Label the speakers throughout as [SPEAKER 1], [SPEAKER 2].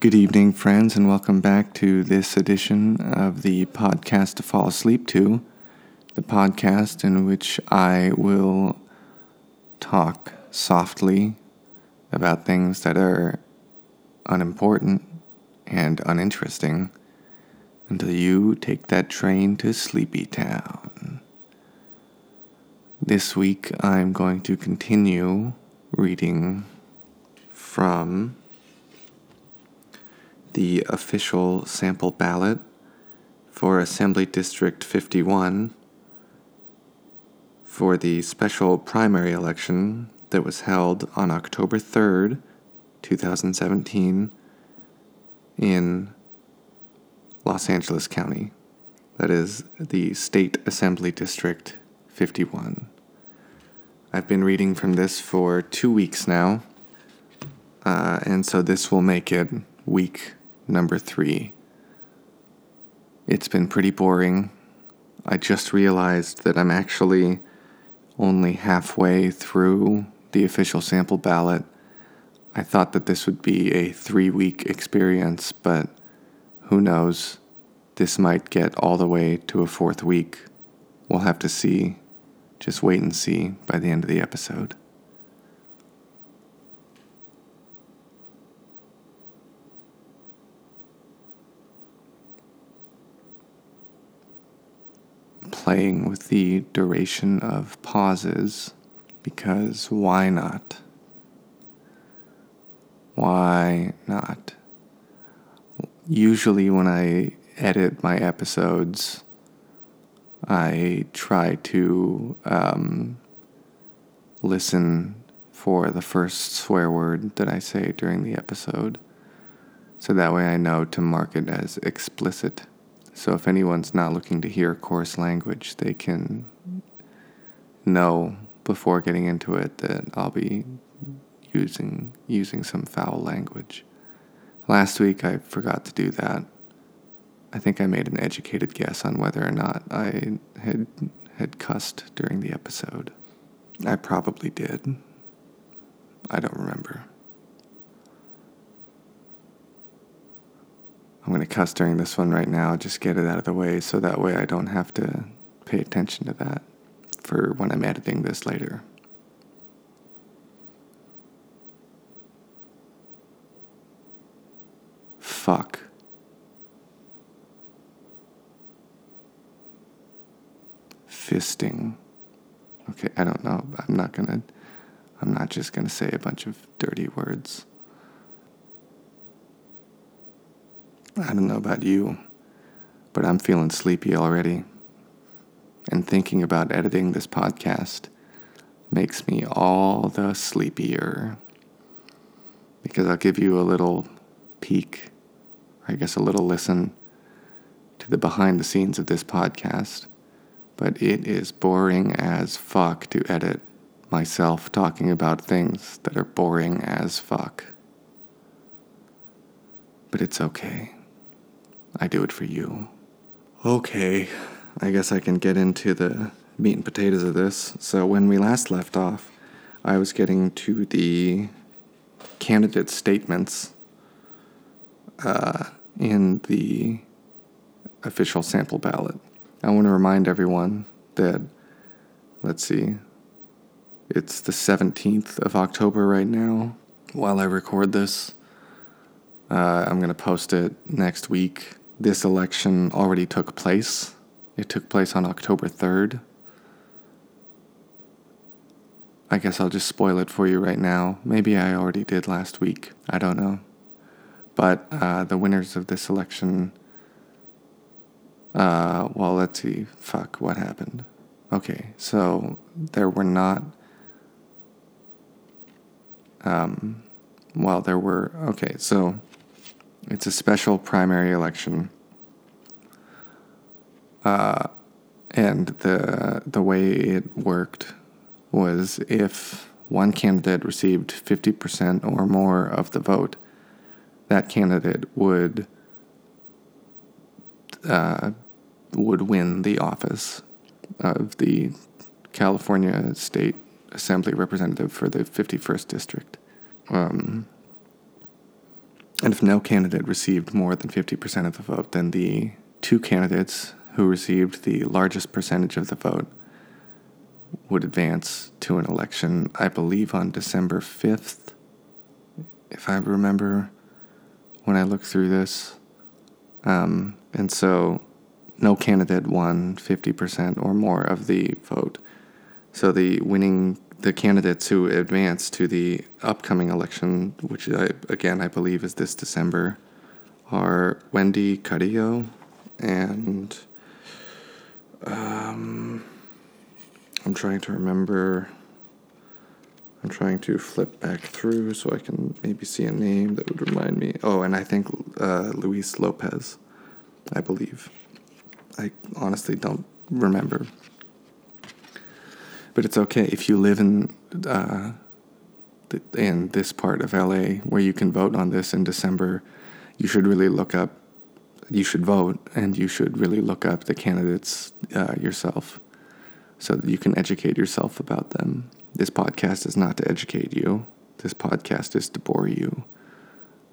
[SPEAKER 1] Good evening, friends, and welcome back to this edition of the podcast to fall asleep to, the podcast in which I will talk softly about things that are unimportant and uninteresting until you take that train to Sleepy Town. This week I'm going to continue reading from the official sample ballot for Assembly District 51 for the special primary election that was held on October 3rd, 2017, in Los Angeles County. That is the State Assembly District 51. I've been reading from this for two weeks now, uh, and so this will make it week number three. It's been pretty boring. I just realized that I'm actually only halfway through the official sample ballot. I thought that this would be a three week experience, but who knows? This might get all the way to a fourth week. We'll have to see. Just wait and see by the end of the episode. Playing with the duration of pauses because why not? Why not? Usually, when I edit my episodes, I try to um, listen for the first swear word that I say during the episode. So that way I know to mark it as explicit. So if anyone's not looking to hear coarse language, they can know before getting into it that I'll be using using some foul language. Last week I forgot to do that. I think I made an educated guess on whether or not I had had cussed during the episode. I probably did. I don't remember. I'm going to cuss during this one right now, just get it out of the way so that way I don't have to pay attention to that for when I'm editing this later. Fuck. Fisting. Okay, I don't know. I'm not gonna. I'm not just gonna say a bunch of dirty words. I don't know about you, but I'm feeling sleepy already. And thinking about editing this podcast makes me all the sleepier. Because I'll give you a little peek, I guess a little listen to the behind the scenes of this podcast. But it is boring as fuck to edit myself talking about things that are boring as fuck. But it's okay. I do it for you. Okay, I guess I can get into the meat and potatoes of this. So, when we last left off, I was getting to the candidate statements uh, in the official sample ballot. I want to remind everyone that, let's see, it's the 17th of October right now while I record this. Uh, I'm going to post it next week this election already took place. It took place on October 3rd. I guess I'll just spoil it for you right now. Maybe I already did last week. I don't know. But uh, the winners of this election. Uh, well, let's see. Fuck, what happened? Okay, so there were not. Um, well, there were. Okay, so it's a special primary election. Uh, and the the way it worked was if one candidate received 50% or more of the vote, that candidate would uh, would win the office of the California State Assembly representative for the 51st district. Um, And if no candidate received more than 50% of the vote, then the two candidates who received the largest percentage of the vote would advance to an election, I believe, on December 5th, if I remember when I looked through this. Um, and so no candidate won 50% or more of the vote. So the winning, the candidates who advance to the upcoming election, which I, again I believe is this December, are Wendy Carrillo and um, I'm trying to remember. I'm trying to flip back through so I can maybe see a name that would remind me. Oh, and I think uh, Luis Lopez, I believe. I honestly don't remember. But it's okay if you live in uh, in this part of LA where you can vote on this in December. You should really look up. You should vote, and you should really look up the candidates uh, yourself, so that you can educate yourself about them. This podcast is not to educate you. This podcast is to bore you,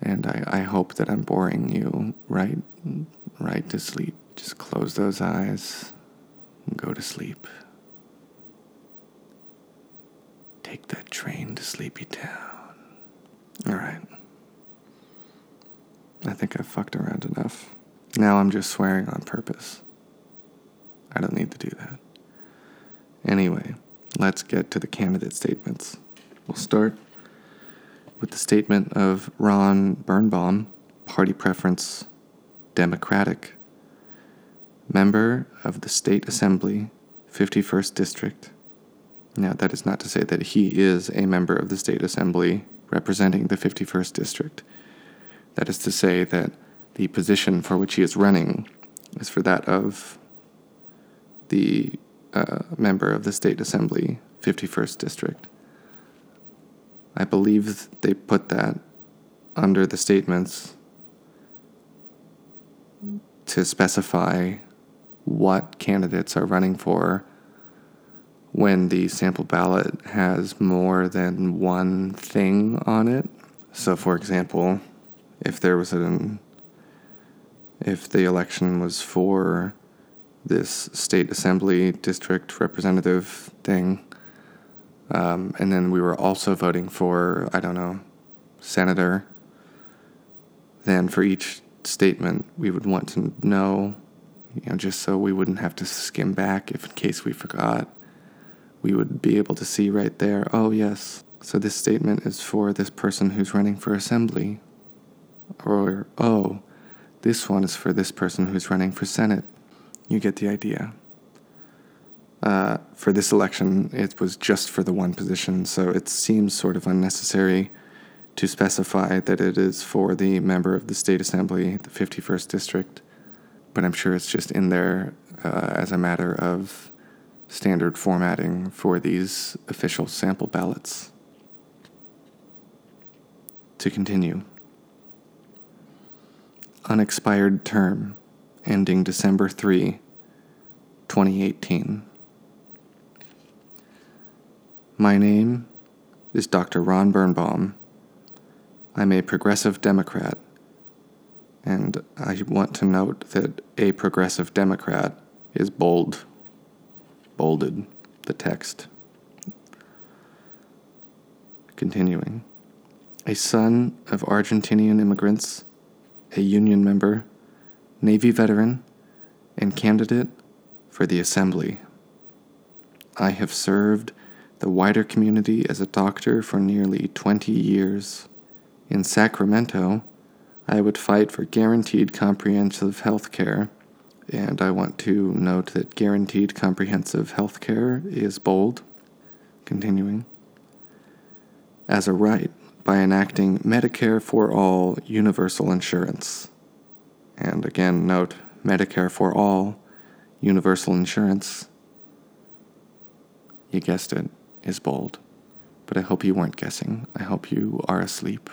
[SPEAKER 1] and I, I hope that I'm boring you right, right to sleep. Just close those eyes and go to sleep. Take that train to Sleepy Town. All right. I think I've fucked around enough. Now I'm just swearing on purpose. I don't need to do that. Anyway, let's get to the candidate statements. We'll start with the statement of Ron Birnbaum, party preference Democratic, member of the State Assembly, 51st District. Now, that is not to say that he is a member of the State Assembly representing the 51st District. That is to say that the position for which he is running is for that of the uh, member of the State Assembly, 51st District. I believe they put that under the statements to specify what candidates are running for when the sample ballot has more than one thing on it. So, for example, if there was an if the election was for this state assembly district representative thing, um, and then we were also voting for I don't know senator, then for each statement we would want to know, you know, just so we wouldn't have to skim back if in case we forgot we would be able to see right there oh, yes, so this statement is for this person who's running for assembly. Or, oh, this one is for this person who's running for Senate. You get the idea. Uh, for this election, it was just for the one position, so it seems sort of unnecessary to specify that it is for the member of the state assembly, the 51st district. But I'm sure it's just in there uh, as a matter of standard formatting for these official sample ballots. To continue, unexpired term ending December 3, 2018. My name is Dr. Ron Birnbaum. I'm a progressive Democrat, and I want to note that a progressive Democrat is bold bolded the text. Continuing. A son of Argentinian immigrants, a union member, Navy veteran, and candidate for the Assembly. I have served the wider community as a doctor for nearly 20 years. In Sacramento, I would fight for guaranteed comprehensive health care and I want to note that guaranteed comprehensive health care is bold. Continuing. As a right by enacting Medicare for All universal insurance. And again, note Medicare for All universal insurance. You guessed it, is bold. But I hope you weren't guessing. I hope you are asleep.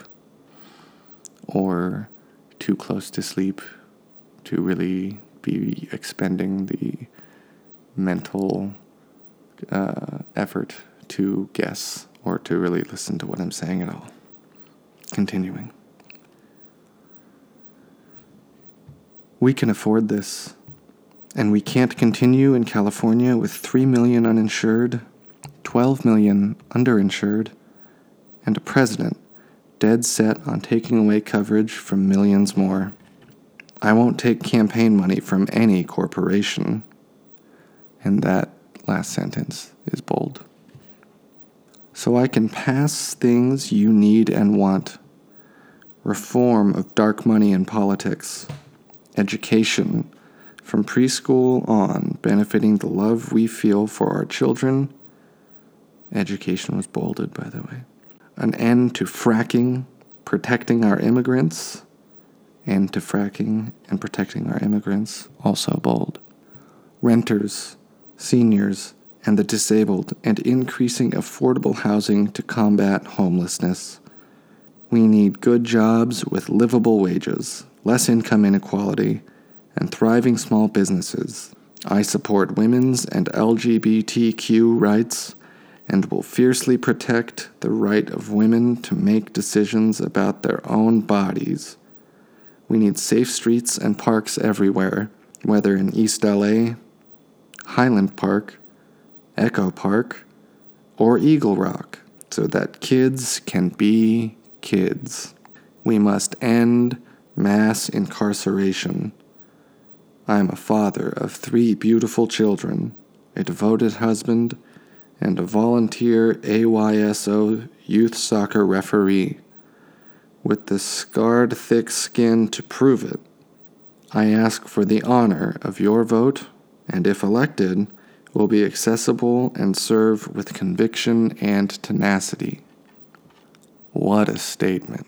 [SPEAKER 1] Or too close to sleep to really be expending the mental uh, effort to guess or to really listen to what I'm saying at all. Continuing. We can afford this. And we can't continue in California with 3 million uninsured, 12 million underinsured, and a president dead set on taking away coverage from millions more. I won't take campaign money from any corporation. And that last sentence is bold. So I can pass things you need and want reform of dark money in politics, education from preschool on, benefiting the love we feel for our children. Education was bolded, by the way. An end to fracking, protecting our immigrants. End to fracking and protecting our immigrants, also bold. Renters, seniors, and the disabled, and increasing affordable housing to combat homelessness. We need good jobs with livable wages, less income inequality, and thriving small businesses. I support women's and LGBTQ rights and will fiercely protect the right of women to make decisions about their own bodies. We need safe streets and parks everywhere, whether in East LA, Highland Park, Echo Park, or Eagle Rock, so that kids can be kids. We must end mass incarceration. I am a father of three beautiful children, a devoted husband, and a volunteer AYSO youth soccer referee. With the scarred thick skin to prove it, I ask for the honor of your vote, and if elected, will be accessible and serve with conviction and tenacity. What a statement.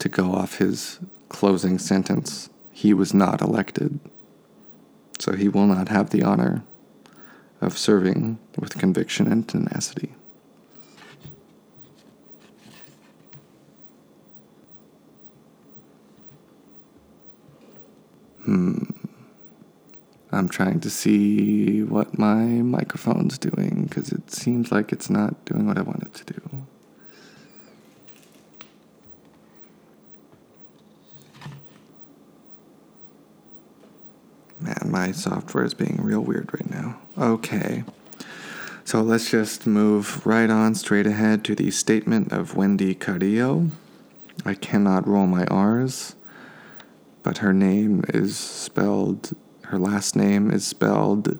[SPEAKER 1] To go off his closing sentence, he was not elected, so he will not have the honor of serving with conviction and tenacity. Hmm. I'm trying to see what my microphone's doing because it seems like it's not doing what I want it to do. Man, my software is being real weird right now. Okay. So let's just move right on straight ahead to the statement of Wendy Carrillo. I cannot roll my R's, but her name is spelled her last name is spelled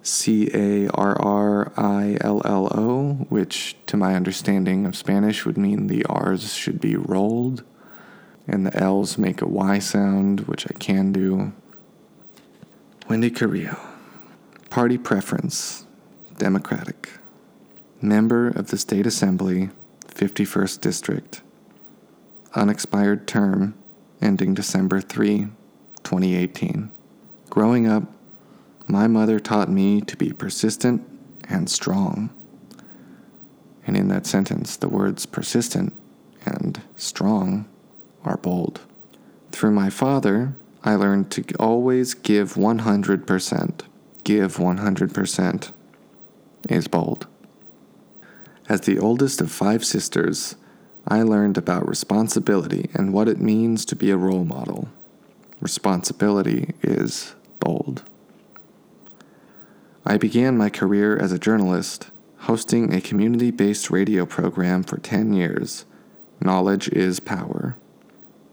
[SPEAKER 1] C A R R I L L O, which, to my understanding of Spanish, would mean the R's should be rolled and the L's make a Y sound, which I can do. Wendy Carrillo, Party Preference, Democratic. Member of the State Assembly, 51st District. Unexpired term, ending December 3, 2018. Growing up, my mother taught me to be persistent and strong. And in that sentence, the words persistent and strong are bold. Through my father, I learned to always give 100%. Give 100% is bold. As the oldest of five sisters, I learned about responsibility and what it means to be a role model. Responsibility is bold. I began my career as a journalist, hosting a community based radio program for 10 years, Knowledge is Power.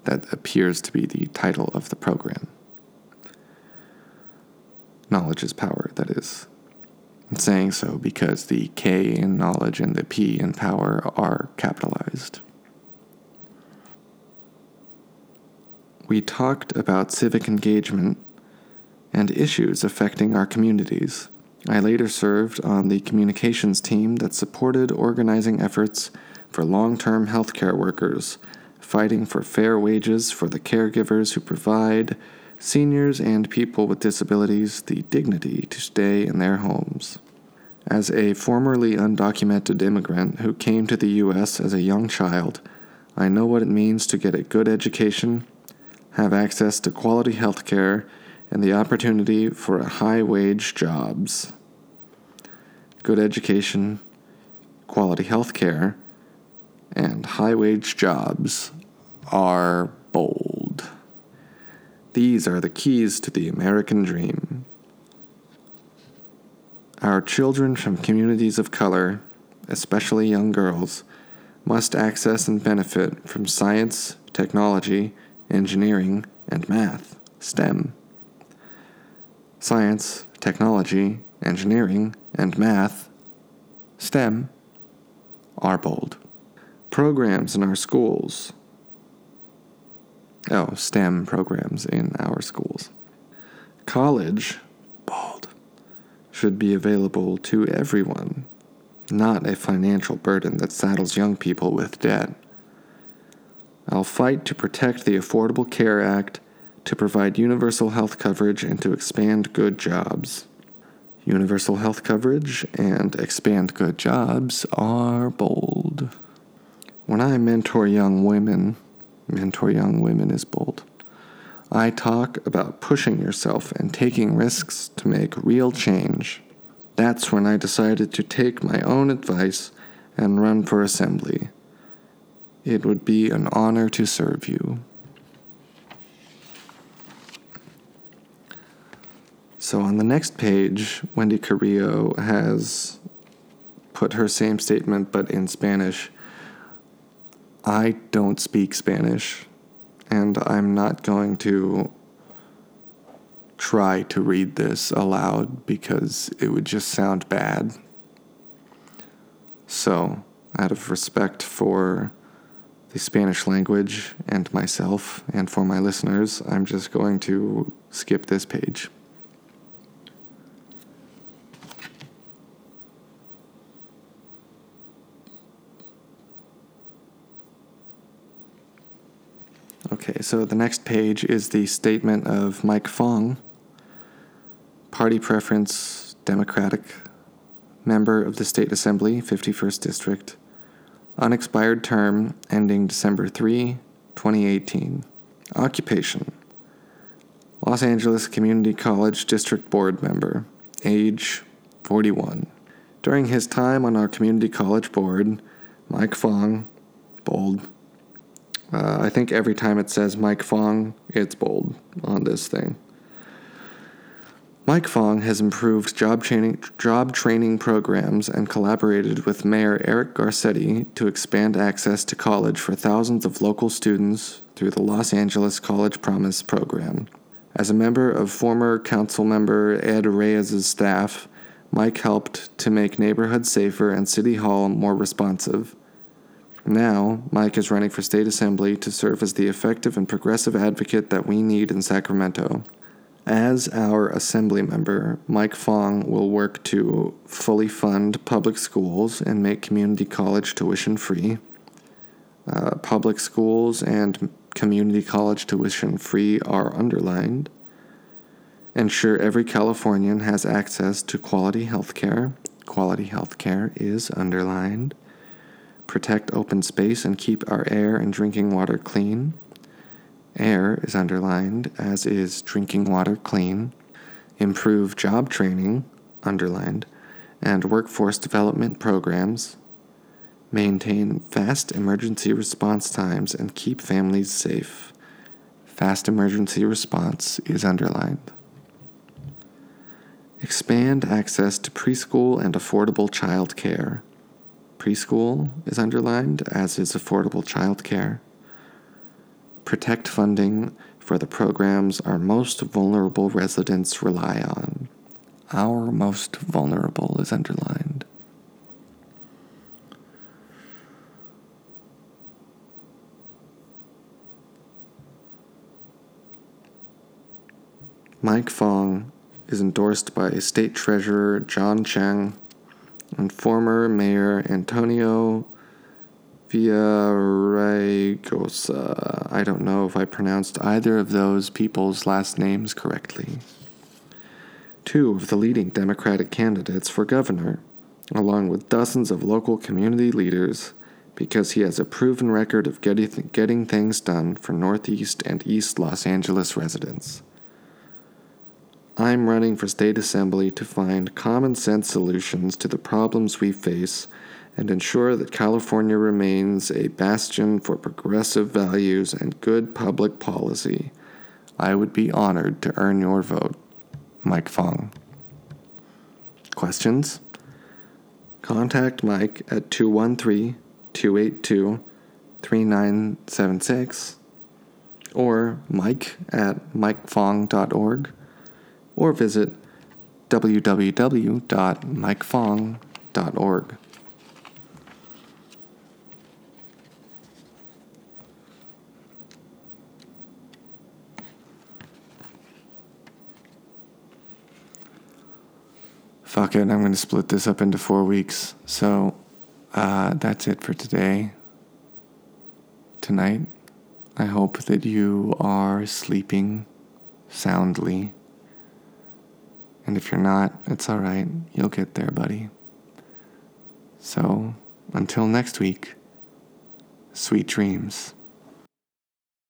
[SPEAKER 1] That appears to be the title of the program. Knowledge is power, that is. Saying so because the K in knowledge and the P in power are capitalized. We talked about civic engagement and issues affecting our communities. I later served on the communications team that supported organizing efforts for long term healthcare workers, fighting for fair wages for the caregivers who provide seniors and people with disabilities the dignity to stay in their homes. As a formerly undocumented immigrant who came to the U.S. as a young child, I know what it means to get a good education, have access to quality health care, and the opportunity for high wage jobs. Good education, quality health care, and high wage jobs are bold. These are the keys to the American dream. Our children from communities of color, especially young girls, must access and benefit from science, technology, engineering, and math, STEM. Science, technology, engineering, and math, STEM, are bold. Programs in our schools. Oh, STEM programs in our schools. College, bold, should be available to everyone, not a financial burden that saddles young people with debt. I'll fight to protect the Affordable Care Act, to provide universal health coverage, and to expand good jobs. Universal health coverage and expand good jobs are bold. When I mentor young women, mentor young women is bold. I talk about pushing yourself and taking risks to make real change. That's when I decided to take my own advice and run for assembly. It would be an honor to serve you. So on the next page, Wendy Carrillo has put her same statement but in Spanish. I don't speak Spanish, and I'm not going to try to read this aloud because it would just sound bad. So, out of respect for the Spanish language and myself and for my listeners, I'm just going to skip this page. Okay, so the next page is the statement of Mike Fong, party preference Democratic, member of the State Assembly, 51st District, unexpired term ending December 3, 2018. Occupation Los Angeles Community College District Board member, age 41. During his time on our community college board, Mike Fong, bold, uh, I think every time it says Mike Fong, it's bold on this thing. Mike Fong has improved job training, job training programs and collaborated with Mayor Eric Garcetti to expand access to college for thousands of local students through the Los Angeles College Promise program. As a member of former council member Ed Reyes' staff, Mike helped to make neighborhoods safer and City Hall more responsive. Now, Mike is running for state assembly to serve as the effective and progressive advocate that we need in Sacramento. As our assembly member, Mike Fong will work to fully fund public schools and make community college tuition free. Uh, public schools and community college tuition free are underlined. Ensure every Californian has access to quality health care. Quality health care is underlined protect open space, and keep our air and drinking water clean. Air is underlined, as is drinking water clean. Improve job training, underlined, and workforce development programs. Maintain fast emergency response times and keep families safe. Fast emergency response is underlined. Expand access to preschool and affordable child care preschool is underlined, as is affordable childcare. Protect funding for the programs our most vulnerable residents rely on. Our most vulnerable is underlined. Mike Fong is endorsed by State Treasurer John Chiang and former Mayor Antonio Villaraigosa. I don't know if I pronounced either of those people's last names correctly. Two of the leading Democratic candidates for governor, along with dozens of local community leaders, because he has a proven record of getting, th- getting things done for Northeast and East Los Angeles residents. I'm running for state assembly to find common sense solutions to the problems we face and ensure that California remains a bastion for progressive values and good public policy. I would be honored to earn your vote. Mike Fong. Questions? Contact Mike at 213 282 3976 or mike at mikefong.org or visit www.mikefong.org. Fuck it, I'm going to split this up into four weeks. So uh, that's it for today. Tonight, I hope that you are sleeping soundly. And if you're not, it's all right. You'll get there, buddy. So, until next week, sweet dreams.